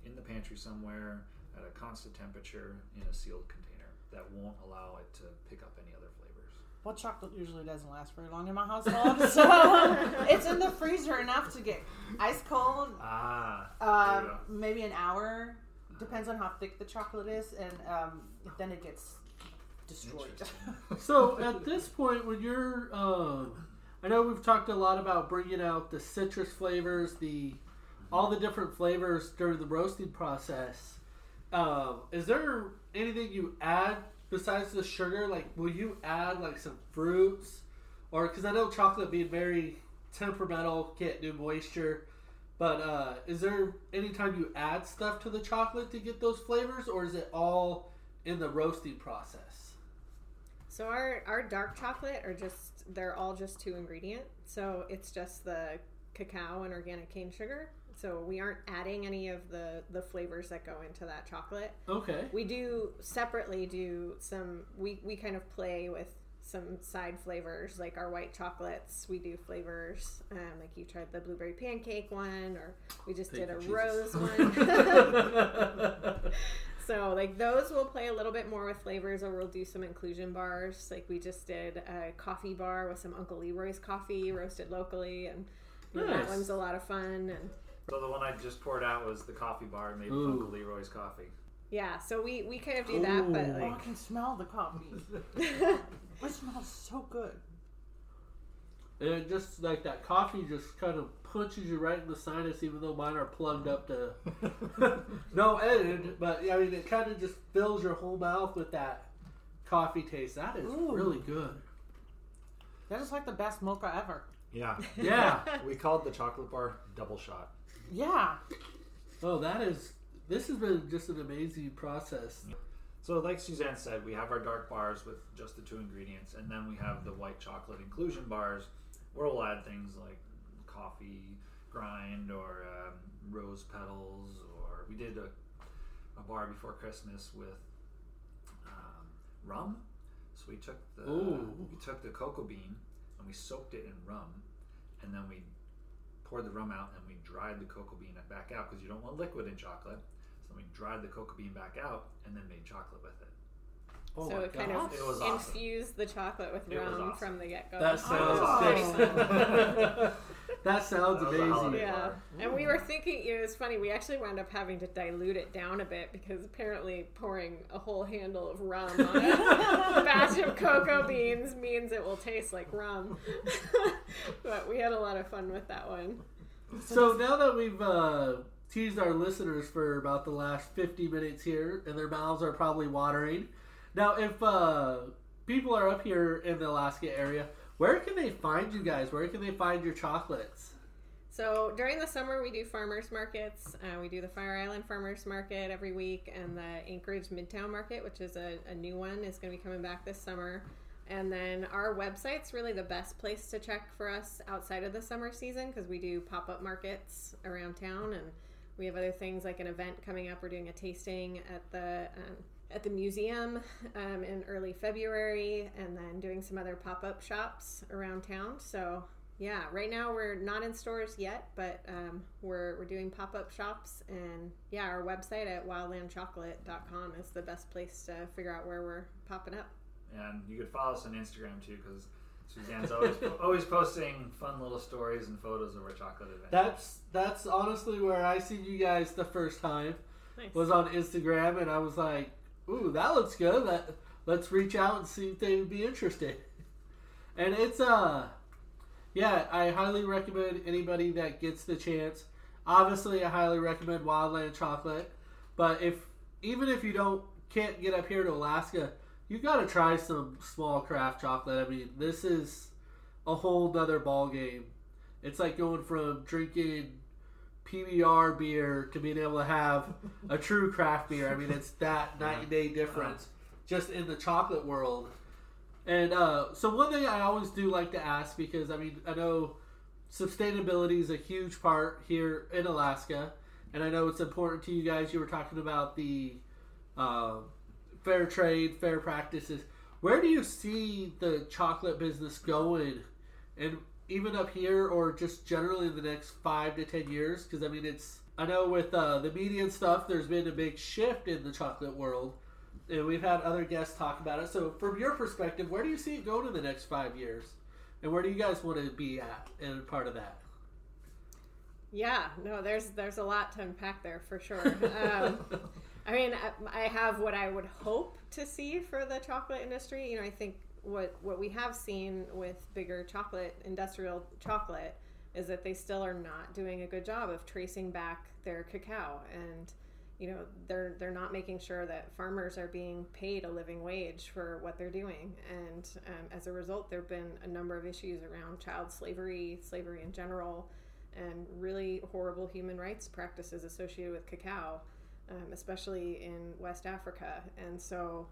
in the pantry somewhere at a constant temperature in a sealed container that won't allow it to pick up any other flavors. Well, chocolate usually doesn't last very long in my household, so it's in the freezer enough to get ice cold. Ah, there you Um, go. maybe an hour. Depends on how thick the chocolate is, and um, then it gets destroyed. So at this point, when you're, um, I know we've talked a lot about bringing out the citrus flavors, the all the different flavors during the roasting process. Um, is there anything you add besides the sugar? Like, will you add like some fruits, or because I know chocolate being very temperamental, can't do moisture. But uh, is there any time you add stuff to the chocolate to get those flavors, or is it all in the roasting process? So our our dark chocolate are just they're all just two ingredient. So it's just the cacao and organic cane sugar. So we aren't adding any of the the flavors that go into that chocolate. Okay. We do separately do some we we kind of play with some side flavors like our white chocolates. We do flavors um, like you tried the blueberry pancake one or we just Thank did a you, rose one. So like those will play a little bit more with flavors, or we'll do some inclusion bars. Like we just did a coffee bar with some Uncle Leroy's coffee roasted locally, and you know, that one's a lot of fun. And So the one I just poured out was the coffee bar made with Ooh. Uncle Leroy's coffee. yeah, so we we kind of do that, but Ooh. Oh, I can smell the coffee. It smells so good. And it just like that coffee just kind of punches you right in the sinus, even though mine are plugged up to no end. But I mean, it kind of just fills your whole mouth with that coffee taste. That is Ooh. really good. That is like the best mocha ever. Yeah. Yeah. we called the chocolate bar double shot. Yeah. oh, that is. This has been just an amazing process. So, like Suzanne said, we have our dark bars with just the two ingredients, and then we have the white chocolate inclusion bars, where we'll add things like coffee grind or um, rose petals, or we did a, a bar before Christmas with um, rum. So we took the Ooh. we took the cocoa bean and we soaked it in rum, and then we poured the rum out and we dried the cocoa bean back out because you don't want liquid in chocolate. So we dried the cocoa bean back out and then made chocolate with it. Oh so my it kind gosh. It was of awesome. infused the chocolate with rum awesome. from the get go. That sounds Oh. that sounds That amazing. Yeah, bar. and we were thinking it was funny. We actually wound up having to dilute it down a bit because apparently pouring a whole handle of rum on a batch of cocoa beans means it will taste like rum. but we had a lot of fun with that one. So now that we've uh, teased our listeners for about the last 50 minutes here, and their mouths are probably watering. Now, if uh, people are up here in the Alaska area, where can they find you guys? Where can they find your chocolates? So during the summer, we do farmers markets. Uh, we do the Fire Island Farmers Market every week, and the Anchorage Midtown Market, which is a, a new one, is going to be coming back this summer. And then our website's really the best place to check for us outside of the summer season because we do pop up markets around town, and we have other things like an event coming up. We're doing a tasting at the um, at the museum um, in early February, and then doing some other pop up shops around town. So yeah, right now we're not in stores yet, but um, we're we're doing pop up shops, and yeah, our website at wildlandchocolate.com is the best place to figure out where we're popping up. And you could follow us on Instagram too because Suzanne's always always posting fun little stories and photos of our chocolate adventures. That's that's honestly where I seen you guys the first time Nice. was on Instagram, and I was like, "Ooh, that looks good. Let let's reach out and see if they would be interested." And it's uh, yeah, I highly recommend anybody that gets the chance. Obviously, I highly recommend Wildland Chocolate, but if even if you don't can't get up here to Alaska, you got to try some small craft chocolate. I mean, this is a whole nother ball game. It's like going from drinking PBR beer to being able to have a true craft beer. I mean, it's that night and day difference. just in the chocolate world. And uh, so one thing I always do like to ask because I mean I know sustainability is a huge part here in Alaska, and I know it's important to you guys. You were talking about the uh, fair trade, fair practices. Where do you see the chocolate business going, and even up here, or just generally in the next five to ten years? Because I mean, it's I know with uh, the media and stuff, there's been a big shift in the chocolate world, and we've had other guests talk about it. So, from your perspective, where do you see it going in the next five years, and where do you guys want to be at and part of that? Yeah, no, there's there's a lot to unpack there for sure. Um, I mean, I, I have what I would hope to see for the chocolate industry. You know, I think what what we have seen with bigger chocolate industrial chocolate is that they still are not doing a good job of tracing back their cacao. And you know they're they're not making sure that farmers are being paid a living wage for what they're doing. And um, as a result there have been a number of issues around child slavery slavery in general and really horrible human rights practices associated with cacao um, especially in west africa. And so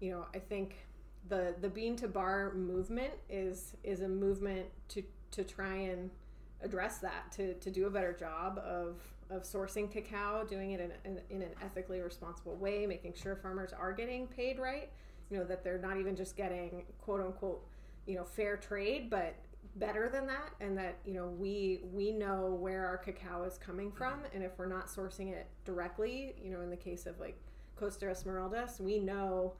you know i think the the bean to bar movement is is a movement to to try and address that to, to do a better job of of sourcing cacao doing it in, in, in, an ethically responsible way making sure farmers are getting paid right you know that they're not even just getting quote unquote you know fair trade but better than that and that you know we we know where our cacao is coming from and if we're not sourcing it directly you know in the case of like costa esmeraldas we know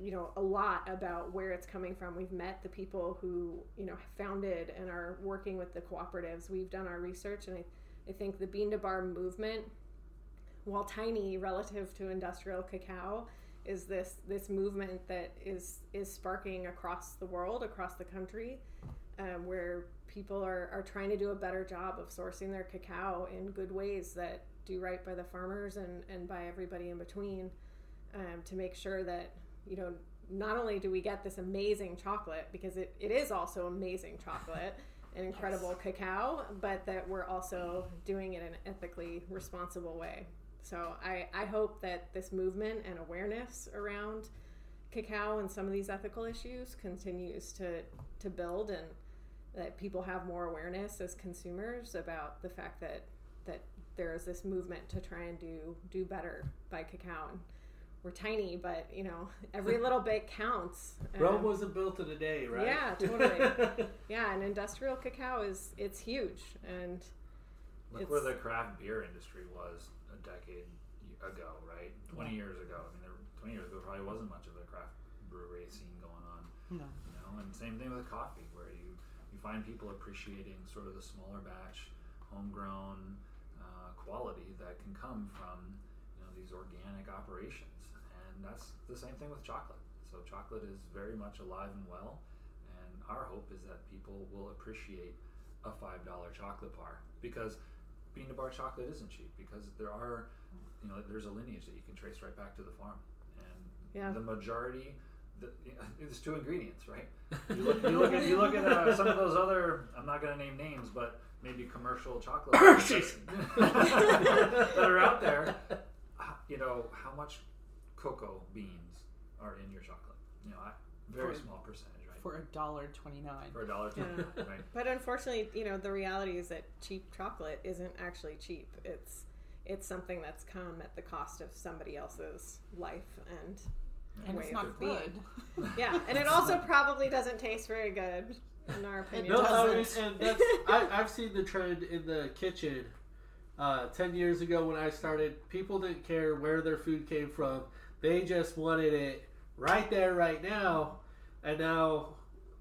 you know a lot about where it's coming from. We've met the people who you know founded and are working with the cooperatives. We've done our research and i, I think the bean to bar movement while tiny relative to industrial cacao is this this movement that is is sparking across the world across the country um, where people are, are trying to do a better job of sourcing their cacao in good ways that do right by the farmers and, and by everybody in between um, to make sure that you know, not only do we get this amazing chocolate because it, it is also amazing chocolate and incredible yes. cacao, but that we're also doing it in an ethically responsible way. So I, I hope that this movement and awareness around cacao and some of these ethical issues continues to, to build and that people have more awareness as consumers about the fact that that there is this movement to try and do do better by cacao and we're tiny, but you know, every little bit counts. Rome wasn't built in a day, right? Yeah, totally. yeah, and industrial cacao is it's huge, and look where the craft beer industry was a decade ago, right? Twenty yeah. years ago. I mean, there, twenty years ago probably wasn't much of a craft brewery scene going on. No. You know, and same thing with coffee, where you you find people appreciating sort of the smaller batch, homegrown uh, quality that can come from you know these organic operations and that's the same thing with chocolate. So chocolate is very much alive and well, and our hope is that people will appreciate a five dollar chocolate bar because bean to bar chocolate isn't cheap because there are you know there's a lineage that you can trace right back to the farm. And yeah. the majority the, it's two ingredients right? You look, you look at, you look at uh, some of those other i'm not going to name names but maybe commercial chocolate that are out there. You know how much cocoa beans are in your chocolate. You know, very for, small percentage, right? For a dollar twenty nine. For a dollar twenty nine, yeah. right? But unfortunately, you know, the reality is that cheap chocolate isn't actually cheap. It's it's something that's come at the cost of somebody else's life and. And way it's not good. yeah, and it also probably doesn't taste very good, in our opinion. No, I mean, and that's, I, I've seen the trend in the kitchen uh, 10 years ago when I started, people didn't care where their food came from. They just wanted it right there, right now. And now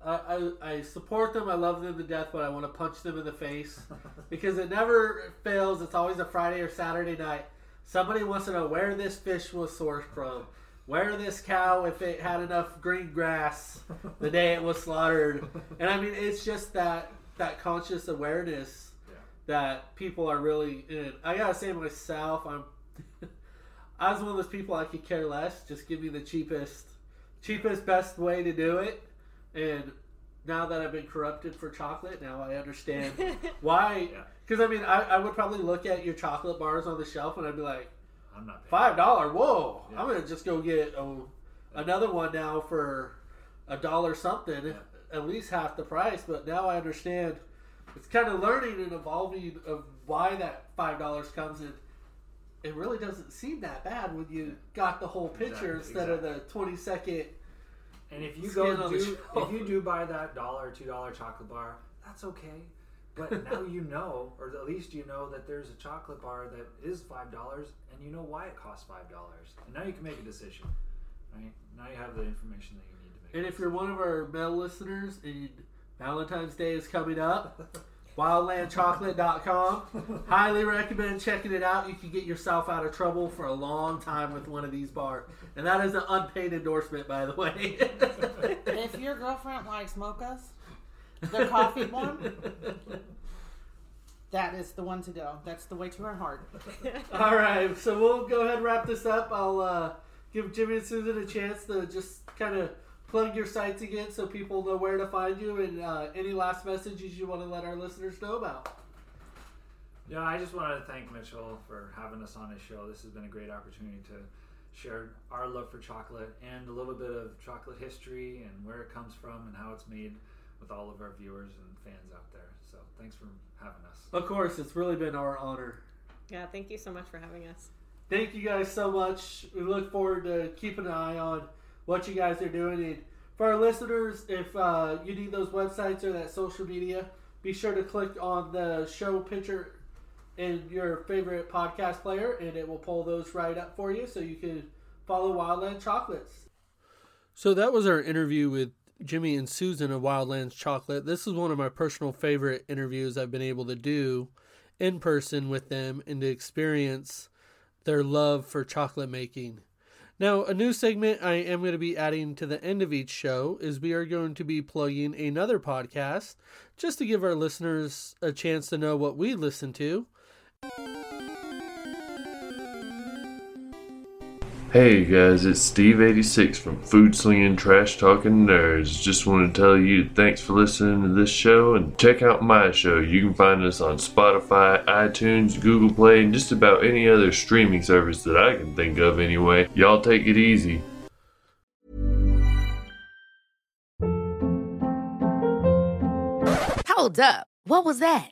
I, I, I, support them. I love them to death, but I want to punch them in the face because it never fails. It's always a Friday or Saturday night. Somebody wants to know where this fish was sourced from, where this cow, if it had enough green grass the day it was slaughtered. And I mean, it's just that that conscious awareness yeah. that people are really in. I gotta say myself, I'm I was one of those people I could care less. Just give me the cheapest, cheapest, best way to do it. And now that I've been corrupted for chocolate, now I understand why. Because I mean, I, I, would probably look at your chocolate bars on the shelf and I'd be like, I'm not five dollar. Whoa! Yeah. I'm gonna just go get a another one now for a dollar something, at least half the price. But now I understand it's kind of learning and evolving of why that five dollars comes in. It really doesn't seem that bad when you got the whole picture Exactly, instead of the twenty second. And if you go do if you do buy that dollar two dollar chocolate bar, that's okay. But now you know, or at least you know that there's a chocolate bar that is five dollars, and you know why it costs five dollars. And now you can make a decision, right? Now you have the information that you need to make. And if you're one of our male listeners and Valentine's Day is coming up, wildlandchocolate.com. Highly recommend checking it out. You can get yourself out of trouble for a long time with one of these bars. And that is an unpaid endorsement, by the way. if your girlfriend likes mochas, the coffee one, that is the one to go. That's the way to her heart. All right, so we'll go ahead and wrap this up. I'll uh, give Jimmy and Susan a chance to just kind of plug your sites again so people know where to find you and uh, any last messages you want to let our listeners know about. Yeah, I just wanted to thank Mitchell for having us on his show. This has been a great opportunity to share our love for chocolate and a little bit of chocolate history and where it comes from and how it's made with all of our viewers and fans out there. So thanks for having us. Of course, it's really been our honor. Yeah, thank you so much for having us. Thank you guys so much. We look forward to keeping an eye on what you guys are doing. And for our listeners, if uh, you need those websites or that social media, be sure to click on the show picture in your favorite podcast player, and it will pull those right up for you so you can follow Wildland Chocolates. So that was our interview with Jimmy and Susan of Wildlands Chocolate. This is one of my personal favorite interviews I've been able to do in person with them and to experience their love for chocolate making. Now, a new segment I am going to be adding to the end of each show is we are going to be plugging another podcast just to give our listeners a chance to know what we listen to. Hey guys, it's Steve86 from Food Slinging Trash Talking Nerds. Just want to tell you thanks for listening to this show and check out my show. You can find us on Spotify, iTunes, Google Play, and just about any other streaming service that I can think of anyway. Y'all take it easy. Hold up. What was that?